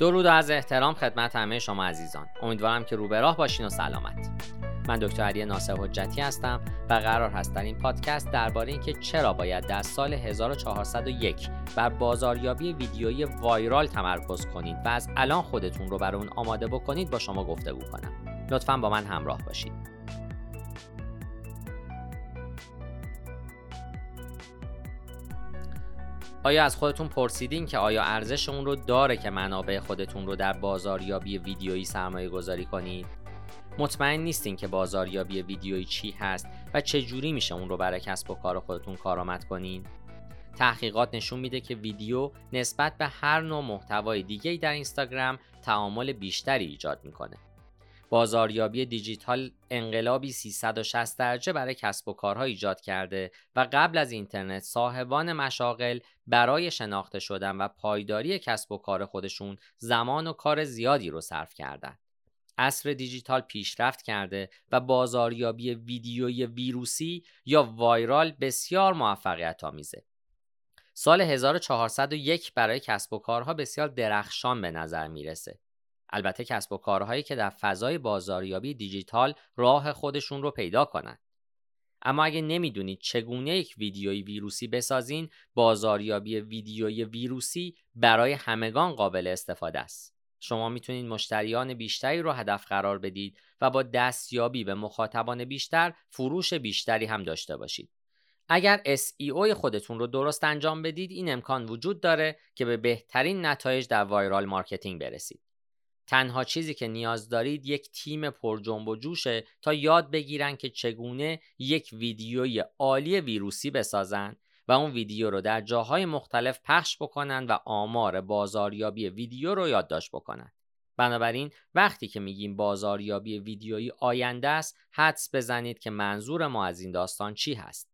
درود و از احترام خدمت همه شما عزیزان. امیدوارم که رو به راه باشین و سلامت. من دکتر علی ناصر حجتی هستم و قرار هست در این پادکست درباره اینکه چرا باید در سال 1401 بر بازاریابی ویدیویی وایرال تمرکز کنید و از الان خودتون رو برای اون آماده بکنید با شما گفتگو کنم. لطفا با من همراه باشید. آیا از خودتون پرسیدین که آیا ارزش اون رو داره که منابع خودتون رو در بازاریابی ویدیویی سرمایه گذاری کنید؟ مطمئن نیستین که بازاریابی ویدیویی چی هست و چه جوری میشه اون رو برای کسب و کار خودتون کارآمد کنین؟ تحقیقات نشون میده که ویدیو نسبت به هر نوع محتوای دیگه در اینستاگرام تعامل بیشتری ایجاد می‌کنه. بازاریابی دیجیتال انقلابی 360 درجه برای کسب و کارها ایجاد کرده و قبل از اینترنت صاحبان مشاغل برای شناخته شدن و پایداری کسب و کار خودشون زمان و کار زیادی رو صرف کردند. عصر دیجیتال پیشرفت کرده و بازاریابی ویدیوی ویروسی یا وایرال بسیار موفقیت آمیزه. سال 1401 برای کسب و کارها بسیار درخشان به نظر می‌رسه. البته کسب و کارهایی که در فضای بازاریابی دیجیتال راه خودشون رو پیدا کنند. اما اگه نمی‌دونید چگونه یک ویدیوی ویروسی بسازین، بازاریابی ویدیوی ویروسی برای همگان قابل استفاده است. شما می‌تونید مشتریان بیشتری رو هدف قرار بدید و با دستیابی به مخاطبان بیشتر فروش بیشتری هم داشته باشید. اگر SEO خودتون رو درست انجام بدید این امکان وجود داره که به بهترین نتایج در viral marketing برسید. تنها چیزی که نیاز دارید یک تیم پر جنب و جوشه تا یاد بگیرن که چگونه یک ویدیوی عالی ویروسی بسازن و اون ویدیو رو در جاهای مختلف پخش بکنن و آمار بازاریابی ویدیو رو یادداشت بکنن. بنابراین وقتی که میگیم بازاریابی ویدیویی آینده است حدس بزنید که منظور ما از این داستان چی هست.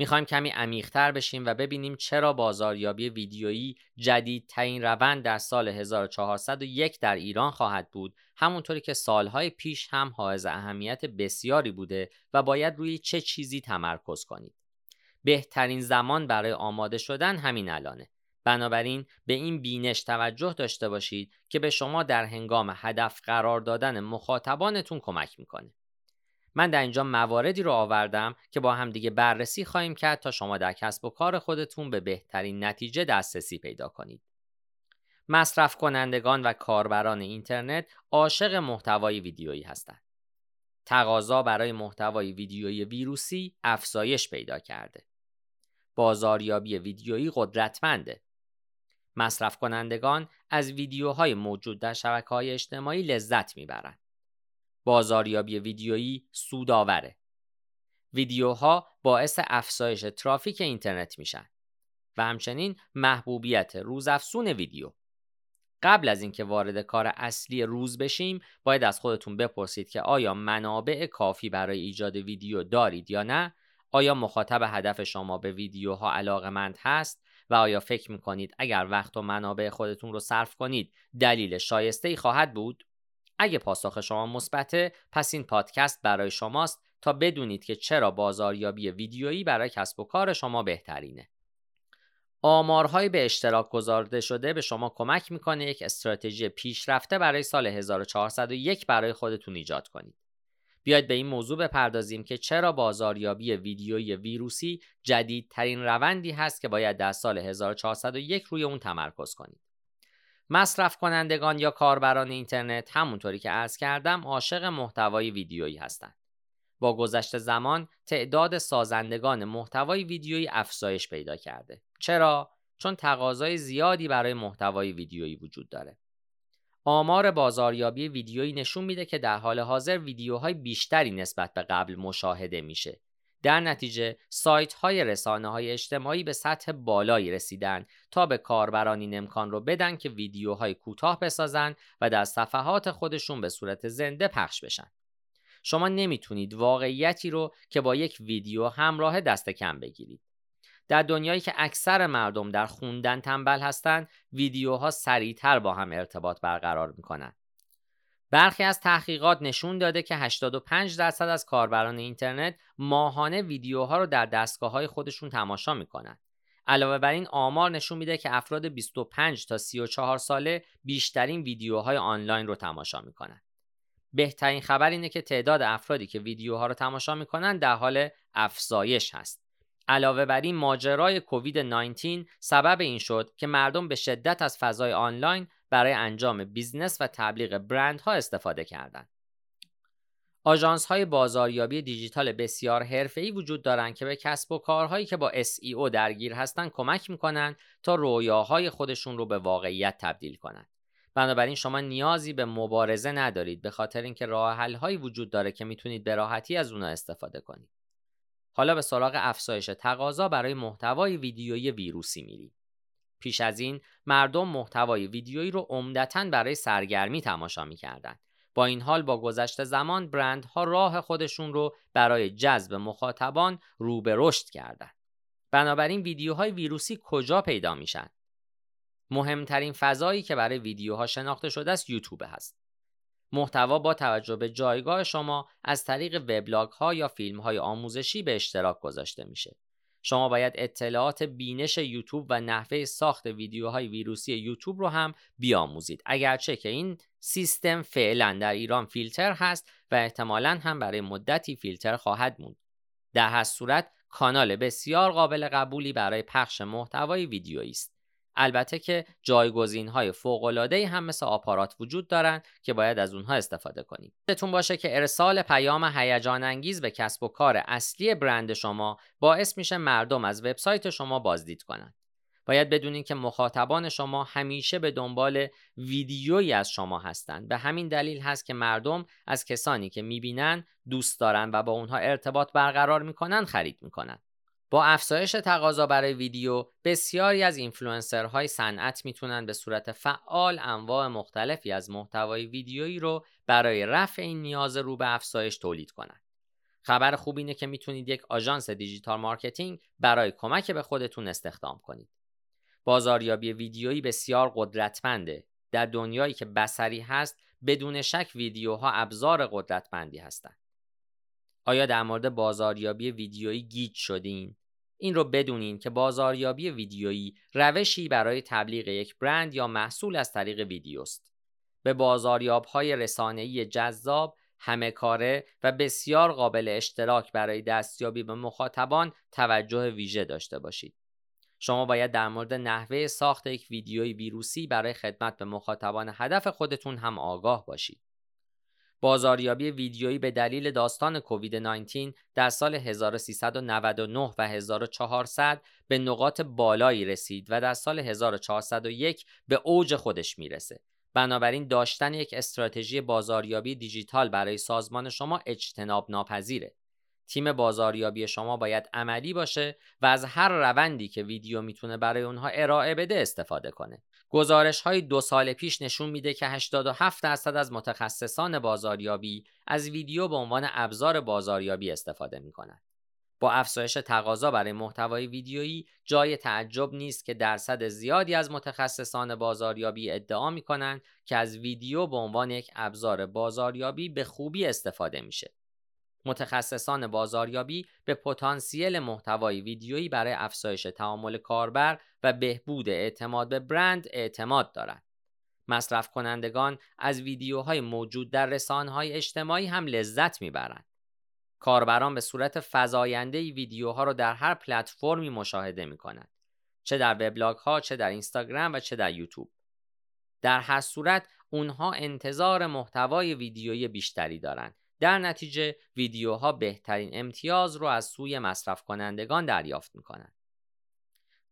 می‌خوایم کمی عمیقتر بشیم و ببینیم چرا بازاریابی ویدیویی جدیدترین روند در سال 1401 در ایران خواهد بود. همونطوری که سالهای پیش هم حائز اهمیت بسیاری بوده و باید روی چه چیزی تمرکز کنید. بهترین زمان برای آماده شدن همین الانه. بنابراین به این بینش توجه داشته باشید که به شما در هنگام هدف قرار دادن مخاطبانتون کمک می‌کنه. من در اینجا مواردی رو آوردم که با هم دیگه بررسی خواهیم کرد تا شما در کسب و کار خودتون به بهترین نتیجه دسترسی پیدا کنید. مصرف کنندگان و کاربران اینترنت عاشق محتوای ویدیویی هستند. تقاضا برای محتوای ویدیویی ویروسی افزایش پیدا کرده. بازاریابی ویدیویی قدرتمنده. مصرف کنندگان از ویدیوهای موجود در شبکه های اجتماعی لذت می‌برند. بازاریابی ویدیویی سودآوره. ویدیوها باعث افزایش ترافیک اینترنت میشن و همچنین محبوبیت روزافزون ویدیو. قبل از اینکه وارد کار اصلی روز بشیم باید از خودتون بپرسید که آیا منابع کافی برای ایجاد ویدیو دارید یا نه آیا مخاطب هدف شما به ویدیوها علاقمند هست و آیا فکر می‌کنید اگر وقت و منابع خودتون رو صرف کنید دلیل شایسته ای خواهد بود اگه پاسخ شما مثبته پس این پادکست برای شماست تا بدونید که چرا بازاریابی ویدیویی برای کسب و کار شما بهترینه. آمارهای به اشتراک گذارده شده به شما کمک می‌کنه یک استراتژی پیشرفته برای سال 1401 برای خودتون ایجاد کنید. بیاید به این موضوع بپردازیم که چرا بازاریابی ویدیویی ویروسی جدیدترین روندی هست که باید در سال 1401 روی اون تمرکز کنید. مصرف کنندگان یا کاربران اینترنت همونطوری که عرض کردم عاشق محتوای ویدیویی هستند. با گذشت زمان تعداد سازندگان محتوای ویدیویی افزایش پیدا کرده. چرا؟ چون تقاضای زیادی برای محتوای ویدیویی وجود داره. آمار بازاریابی ویدیویی نشون میده که در حال حاضر ویدیوهای بیشتری نسبت به قبل مشاهده میشه در نتیجه سایت های رسانه های اجتماعی به سطح بالایی رسیدن تا به کاربران این امکان رو بدن که ویدیوهای کوتاه بسازن و در صفحات خودشون به صورت زنده پخش بشن. شما نمی‌تونید واقعیتی رو که با یک ویدیو همراه دست کم بگیرید. در دنیایی که اکثر مردم در خوندن تنبل هستند، ویدیوها سریعتر با هم ارتباط برقرار می‌کنن. برخی از تحقیقات نشون داده که 85 درصد از کاربران اینترنت ماهانه ویدیوها رو در دستگاه های خودشون تماشا می‌کنن. علاوه بر این آمار نشون میده که افراد 25 تا 34 ساله بیشترین ویدیوهای آنلاین رو تماشا می‌کنن. بهترین خبر اینه که تعداد افرادی که ویدیوها رو تماشا می‌کنن در حال افزایش هست. علاوه بر این ماجرای کووید 19 سبب این شد که مردم به شدت از فضای آنلاین برای انجام business و تبلیغ برندها استفاده کردند. آژانس های بازاریابی دیجیتال بسیار حرفه‌ای وجود دارند که به کسب و کارهایی که با SEO درگیر هستند کمک می‌کنند تا رویاهای خودشون رو به واقعیت تبدیل کنند. بنابراین شما نیازی به مبارزه ندارید به خاطر اینکه راه حل هایی وجود داره که می‌تونید به راحتی از اونها استفاده کنید. حالا به سراغ افزایش تقاضا برای محتوای ویدیویی ویروسی میریم. پیش از این مردم محتوای ویدیویی رو عمدتا برای سرگرمی تماشا می‌کردند. با این حال با گذشت زمان برندها راه خودشون رو برای جذب مخاطبان رو به رشد کردند. بنابراین ویدیوهای ویروسی کجا پیدا میشن؟ مهمترین فضایی که برای ویدیوها شناخته شده است یوتیوب هست. محتوا با توجه به جایگاه شما از طریق وبلاگ ها یا فیلم های آموزشی به اشتراک گذاشته میشه. شما باید اطلاعات بینش یوتیوب و نحوه ساخت ویدیوهای ویروسی یوتیوب رو هم بیاموزید. اگرچه که این سیستم فعلا در ایران فیلتر هست و احتمالا هم برای مدتی فیلتر خواهد موند. در هر صورت کانال بسیار قابل قبولی برای پخش محتوای ویدیویی است. البته که جایگزین های فوق العاده هم مثل آپارات وجود دارند که باید از اونها استفاده کنید. یادتون باشه که ارسال پیام هیجان انگیز به کسب و کار اصلی برند شما باعث میشه مردم از وبسایت شما بازدید کنند. باید بدونید که مخاطبان شما همیشه به دنبال ویدیویی از شما هستند. به همین دلیل هست که مردم از کسانی که می‌بینن دوست دارن و با اونها ارتباط برقرار می‌کنن خرید می‌کنن. با افزایش تقاضا برای ویدیو بسیاری از اینفلوئنسرهای صنعت می‌تونن به صورت فعال انواع مختلفی از محتوای ویدیویی رو برای رفع این نیاز رو به افزایش تولید کنند. خبر خوب اینه که می‌تونید یک آژانس digital marketing برای کمک به خودتون استخدام کنید. بازاریابی ویدیویی بسیار قدرتمنده. در دنیایی که بصری هست بدون شک ویدیوها ابزار قدرتمندی هستند. آیا در مورد بازاریابی ویدیویی گیج شدین؟ این رو بدونین که بازاریابی ویدیویی روشی برای تبلیغ یک برند یا محصول از طریق ویدیوست. به بازاریاب های رسانه‌ای جذاب، همه کاره و بسیار قابل اشتراک برای دستیابی به مخاطبان توجه ویژه داشته باشید. شما باید در مورد نحوه ساخت یک ویدیوی ویروسی برای خدمت به مخاطبان هدف خودتون هم آگاه باشید. بازاریابی ویدیویی به دلیل داستان کووید 19 در سال 1399 و 1400 به نقاط بالایی رسید و در سال 1401 به اوج خودش می‌رسه. بنابراین داشتن یک استراتژی بازاریابی دیجیتال برای سازمان شما اجتناب ناپذیره. تیم بازاریابی شما باید عملی باشه و از هر روندی که ویدیو می‌تونه برای اونها ارائه بده استفاده کنه. گزارش های دو سال پیش نشون میده که 87 درصد از متخصصان بازاریابی از ویدیو به عنوان ابزار بازاریابی استفاده می‌کنند. با افزایش تقاضا برای محتوای ویدیویی جای تعجب نیست که درصد زیادی از متخصصان بازاریابی ادعا می‌کنند که از ویدیو به عنوان یک ابزار بازاریابی به خوبی استفاده میشه. متخصصان بازاریابی به پتانسیل محتوای ویدیویی برای افزایش تعامل کاربر و بهبود اعتماد به برند اعتماد دارند. مصرف کنندگان از ویدیوهای موجود در رسانه‌های اجتماعی هم لذت می‌برند. کاربران به صورت فزاینده ویدیوها را در هر پلتفرمی مشاهده می کنند. چه در وبلاگ ها، چه در اینستاگرام و چه در یوتیوب. در هر صورت اونها انتظار محتوای ویدیویی بیشتری دارند در نتیجه ویدیوها بهترین امتیاز رو از سوی مصرف کنندگان دریافت می کنند.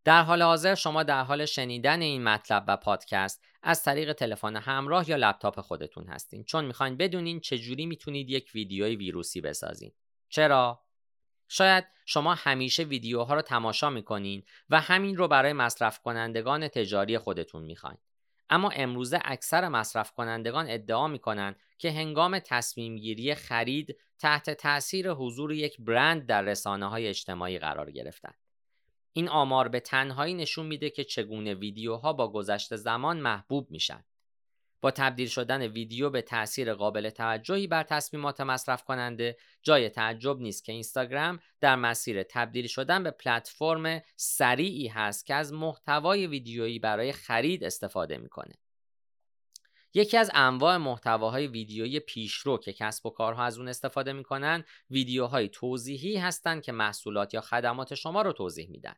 در حال حاضر شما در حال شنیدن این مطلب و پادکست از طریق تلفن همراه یا لپتاپ خودتون هستین چون می‌خواین بدونین چجوری می‌تونید یک ویدیوی ویروسی بسازین. چرا؟ شاید شما همیشه ویدیوها رو تماشا می‌کنین و همین رو برای مصرف کنندگان تجاری خودتون می‌خواین. اما امروزه اکثر مصرف کنندگان ادعا می کنند که هنگام تصمیم گیری خرید تحت تاثیر حضور یک برند در رسانه های اجتماعی قرار گرفتند. این آمار به تنهایی نشون میده که چگونه ویدیوها با گذشت زمان محبوب میشن. با تبدیل شدن ویدیو به تاثیر قابل توجهی بر تصمیمات مصرف کننده جای تعجب نیست که اینستاگرام در مسیر تبدیل شدن به پلتفرم سریعی هست که از محتوای ویدیویی برای خرید استفاده می‌کنه. یکی از انواع محتواهای ویدیویی پیشرو که کسب و کارها از اون استفاده می‌کنن ویدیوهای توضیحی هستند که محصولات یا خدمات شما رو توضیح میدن.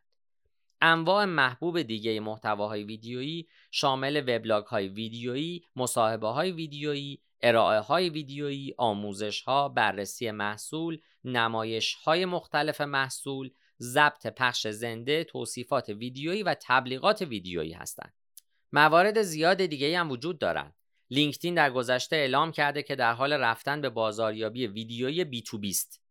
انواع محبوب دیگه محتواهای ویدیویی شامل وبلاگ های ویدیویی، مصاحبه های ویدیویی، ارائه های ویدیویی، آموزش ها، بررسی محصول، نمایش های مختلف محصول، ضبط پخش زنده، توصیفات ویدیویی و تبلیغات ویدیویی هستند. موارد زیاد دیگه هم وجود دارند. لینکدین در گذشته اعلام کرده که در حال رفتن به بازاریابی ویدیویی بی تو بیست.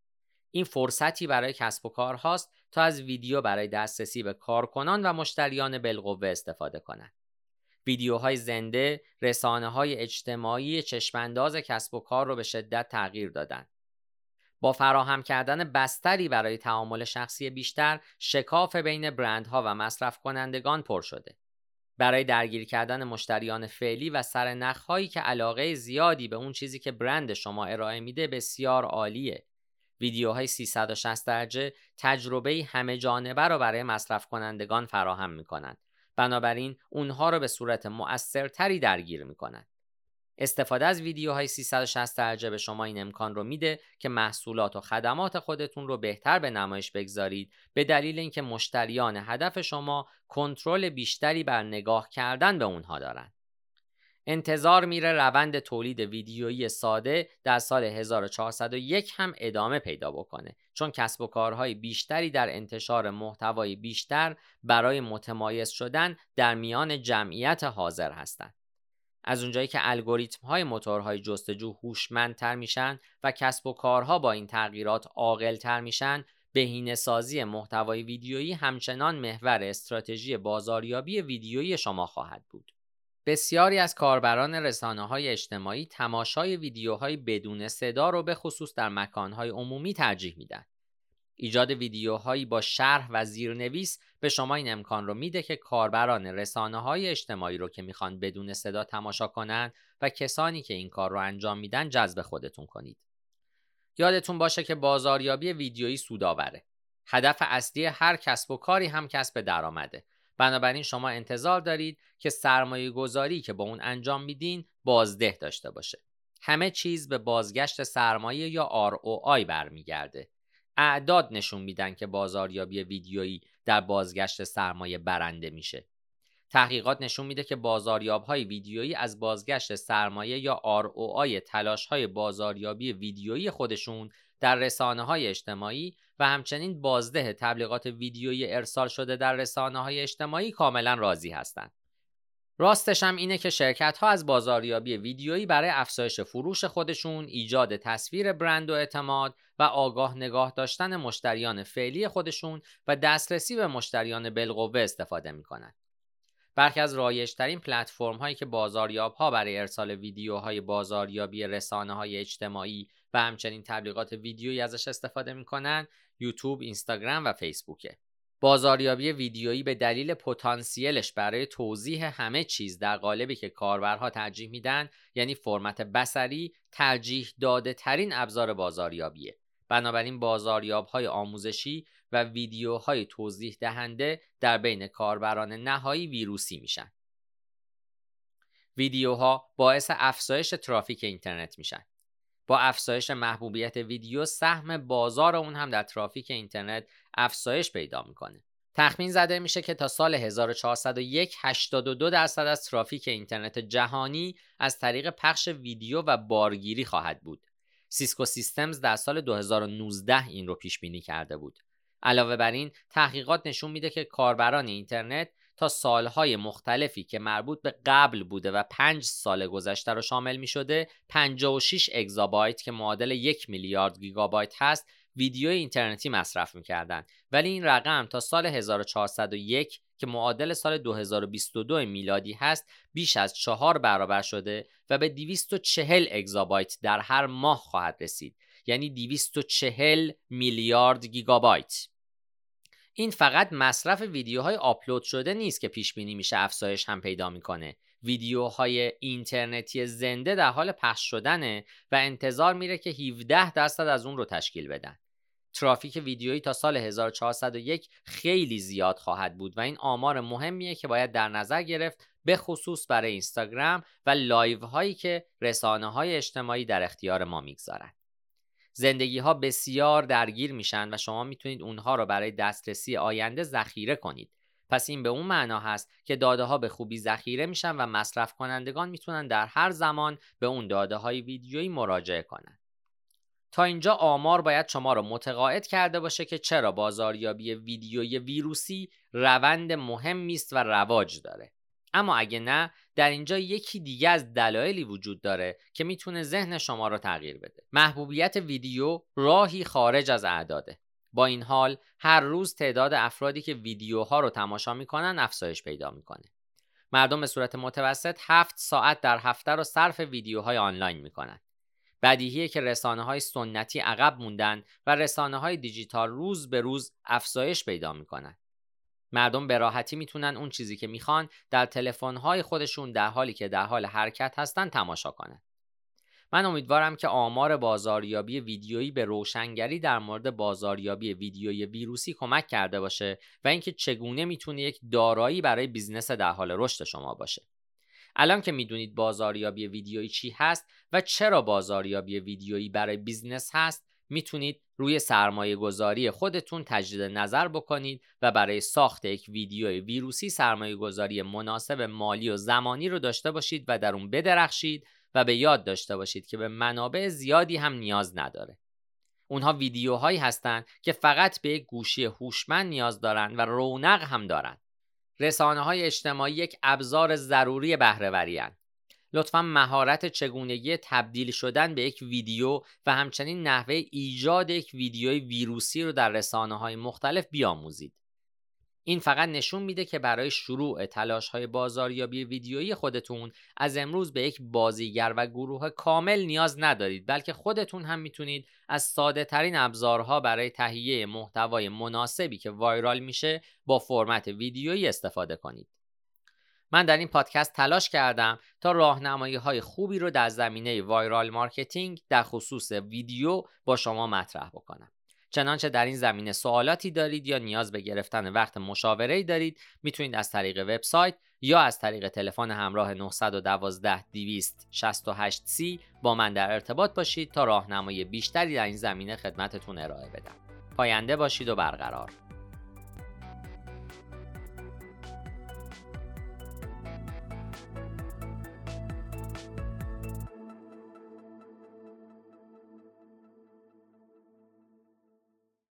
این فرصتی برای کسب و کار هاست تا از ویدیو برای دسترسی به کارکنان و مشتریان بالقوه استفاده کنند. ویدیوهای زنده رسانه های اجتماعی چشمانداز کسب و کار رو به شدت تغییر دادن. با فراهم کردن بستری برای تعامل شخصی بیشتر شکاف بین برندها و مصرف کنندگان پر شده. برای درگیر کردن مشتریان فعلی و سرنخهایی که علاقه زیادی به اون چیزی که برند شما ارائه میده بسیار عالیه. ویدیوهای 360 درجه تجربه همه جانبه را برای مصرف کنندگان فراهم می کنند. بنابراین اونها را به صورت مؤثرتری درگیر می کنند. استفاده از ویدیوهای 360 درجه به شما این امکان رو میده که محصولات و خدمات خودتون رو بهتر به نمایش بگذارید به دلیل اینکه مشتریان هدف شما کنترل بیشتری بر نگاه کردن به اونها دارند. انتظار میره روند تولید ویدیویی ساده در سال 1401 هم ادامه پیدا بکنه چون کسب و کارهای بیشتری در انتشار محتوای بیشتر برای متمایز شدن در میان جمعیت حاضر هستند. از اونجایی که الگوریتم های موتورهای جستجو هوشمندتر میشن و کسب و کارها با این تغییرات عاقلتر میشن بهینه سازی محتوای ویدیویی همچنان محور استراتژی بازاریابی ویدیویی شما خواهد بود. بسیاری از کاربران رسانه های اجتماعی تماشای ویدیوهای بدون صدا رو به خصوص در مکانهای عمومی ترجیح میدن. ایجاد ویدیوهایی با شرح و زیرنویس به شما این امکان رو میده که کاربران رسانه های اجتماعی رو که می‌خوان بدون صدا تماشا کنند و کسانی که این کار رو انجام میدن جذب خودتون کنید. یادتون باشه که بازاریابی ویدیویی سودآوره. هدف اصلی هر کسب و کاری هم کسب درآمده. بنابراین شما انتظار دارید که سرمایه گذاری که با اون انجام میدین بازده داشته باشه. همه چیز به بازگشت سرمایه یا ROI برمیگرده. اعداد نشون میدن که بازاریابی ویدیویی در بازگشت سرمایه برنده میشه. تحقیقات نشون میده که بازاریاب های ویدیویی از بازگشت سرمایه یا ROI تلاش های بازاریابی ویدیویی خودشون در رسانه های اجتماعی و همچنین بازده تبلیغات ویدیویی ارسال شده در رسانه های اجتماعی کاملا راضی هستند. راستش هم اینه که شرکت ها از بازاریابی ویدیویی برای افزایش فروش خودشون، ایجاد تصویر برند و اعتماد و آگاه نگاه داشتن مشتریان فعلی خودشون و دسترسی به مشتریان بالقوه استفاده می‌کنن. برخی از رایجترین پلتفرم هایی که بازاریاب ها برای ارسال ویدیوهای بازاریابی رسانه های اجتماعی و همچنین تبلیغات ویدیویی ازش استفاده می‌کنن یوتیوب، اینستاگرام و فیسبوکه. بازاریابی ویدیویی به دلیل پتانسیلش برای توضیح همه چیز در قالبی که کاربرها ترجیح میدن یعنی فرمت بسری ترجیح داده ترین ابزار بازاریابیه بنابراین بازاریاب های آموزشی و ویدیوهای توضیح دهنده در بین کاربران نهایی ویروسی میشن ویدیوها باعث افزایش ترافیک اینترنت میشن با افزایش محبوبیت ویدیو سهم بازار اون هم در ترافیک اینترنت افزایش پیدا می‌کنه. تخمین زده میشه که تا سال 1401 82 درصد از ترافیک اینترنت جهانی از طریق پخش ویدیو و بارگیری خواهد بود. سیسکو سیستمز در سال 2019 این رو پیش بینی کرده بود. علاوه بر این تحقیقات نشون میده که کاربران اینترنت تا سالهای مختلفی که مربوط به قبل بوده و پنج سال گذشته رو شامل می شده 56 اگزابایت که معادل یک میلیارد گیگابایت هست ویدیو اینترنتی مصرف می‌کردند ولی این رقم تا سال 1401 که معادل سال 2022 میلادی هست بیش از چهار برابر شده و به 240 اگزابایت در هر ماه خواهد رسید. یعنی 240 میلیارد گیگابایت. این فقط مصرف ویدیوهای آپلود شده نیست که پیش بینی میشه افزایش هم پیدا می‌کنه ویدیوهای اینترنتی زنده در حال پخش شدنه و انتظار میره که 17 درصد از اون رو تشکیل بدن ترافیک ویدیویی تا سال 1401 خیلی زیاد خواهد بود و این آمار مهمیه که باید در نظر گرفت به خصوص برای اینستاگرام و live هایی که رسانه های اجتماعی در اختیار ما می‌گذارند. زندگی ها بسیار درگیر میشن و شما می‌تونید اونها رو برای دسترسی آینده ذخیره کنید. پس این به اون معنا هست که داده ها به خوبی ذخیره میشن و مصرف کنندگان می‌تونن در هر زمان به اون داده های ویدیویی مراجعه کنند. تا اینجا آمار باید شما را متقاعد کرده باشه که چرا بازاریابی ویدیوی ویروسی روند مهمی است و رواج داره. اما اگه نه در اینجا یکی دیگه از دلایلی وجود داره که می‌تونه ذهن شما رو تغییر بده. محبوبیت ویدیو راهی خارج از اعداده. با این حال هر روز تعداد افرادی که ویدیوها رو تماشا می‌کنن افزایش پیدا می‌کنه. مردم به صورت متوسط هفت ساعت در هفته رو صرف ویدیوهای آنلاین می‌کنن. بدیهیه که رسانه های سنتی عقب موندن و رسانه های دیجیتال روز به روز افزایش پیدا می‌کنن. مردم به راحتی می‌تونن اون چیزی که می‌خوان در های خودشون در حالی که در حال حرکت هستن تماشا کنن. من امیدوارم که آمار بازاریابی ویدیویی به روشنگری در مورد بازاریابی ویدیویی ویروسی کمک کرده باشه و اینکه چگونه می‌تونه یک دارایی برای business در حال رشد شما باشه. الان که می‌دونید بازاریابی ویدیویی چی هست و چرا بازاریابی ویدیویی برای business هست می‌تونید روی سرمایه گذاری خودتون تجدید نظر بکنید و برای ساخت یک ویدیو ویروسی سرمایه گذاری مناسب مالی و زمانی رو داشته باشید و در اون بدرخشید و به یاد داشته باشید که به منابع زیادی هم نیاز نداره. اونها ویدیوهایی هستند که فقط به یک گوشی هوشمند نیاز دارند و رونق هم دارند. رسانه های اجتماعی یک ابزار ضروری بهرهوری لطفا مهارت چگونگی تبدیل شدن به یک ویدیو و همچنین نحوه ایجاد یک ویدیوی ویروسی رو در رسانه های مختلف بیاموزید. این فقط نشون میده که برای شروع تلاش های بازاریابی ویدیویی خودتون از امروز به یک بازیگر و گروه کامل نیاز ندارید بلکه خودتون هم می‌تونید از ساده ترین ابزارها برای تهیه محتوای مناسبی که وایرال میشه با فرمت ویدیویی استفاده کنید. من در این پادکست تلاش کردم تا راهنمایی های خوبی رو در زمینه viral marketing در خصوص ویدیو با شما مطرح بکنم. چنانچه در این زمینه سوالاتی دارید یا نیاز به گرفتن وقت مشاوره دارید می‌تونید از طریق وبسایت یا از طریق تلفن همراه 912 268 c با من در ارتباط باشید تا راهنمایی بیشتری در این زمینه خدمتتون ارائه بدم. پاینده باشید و برقرار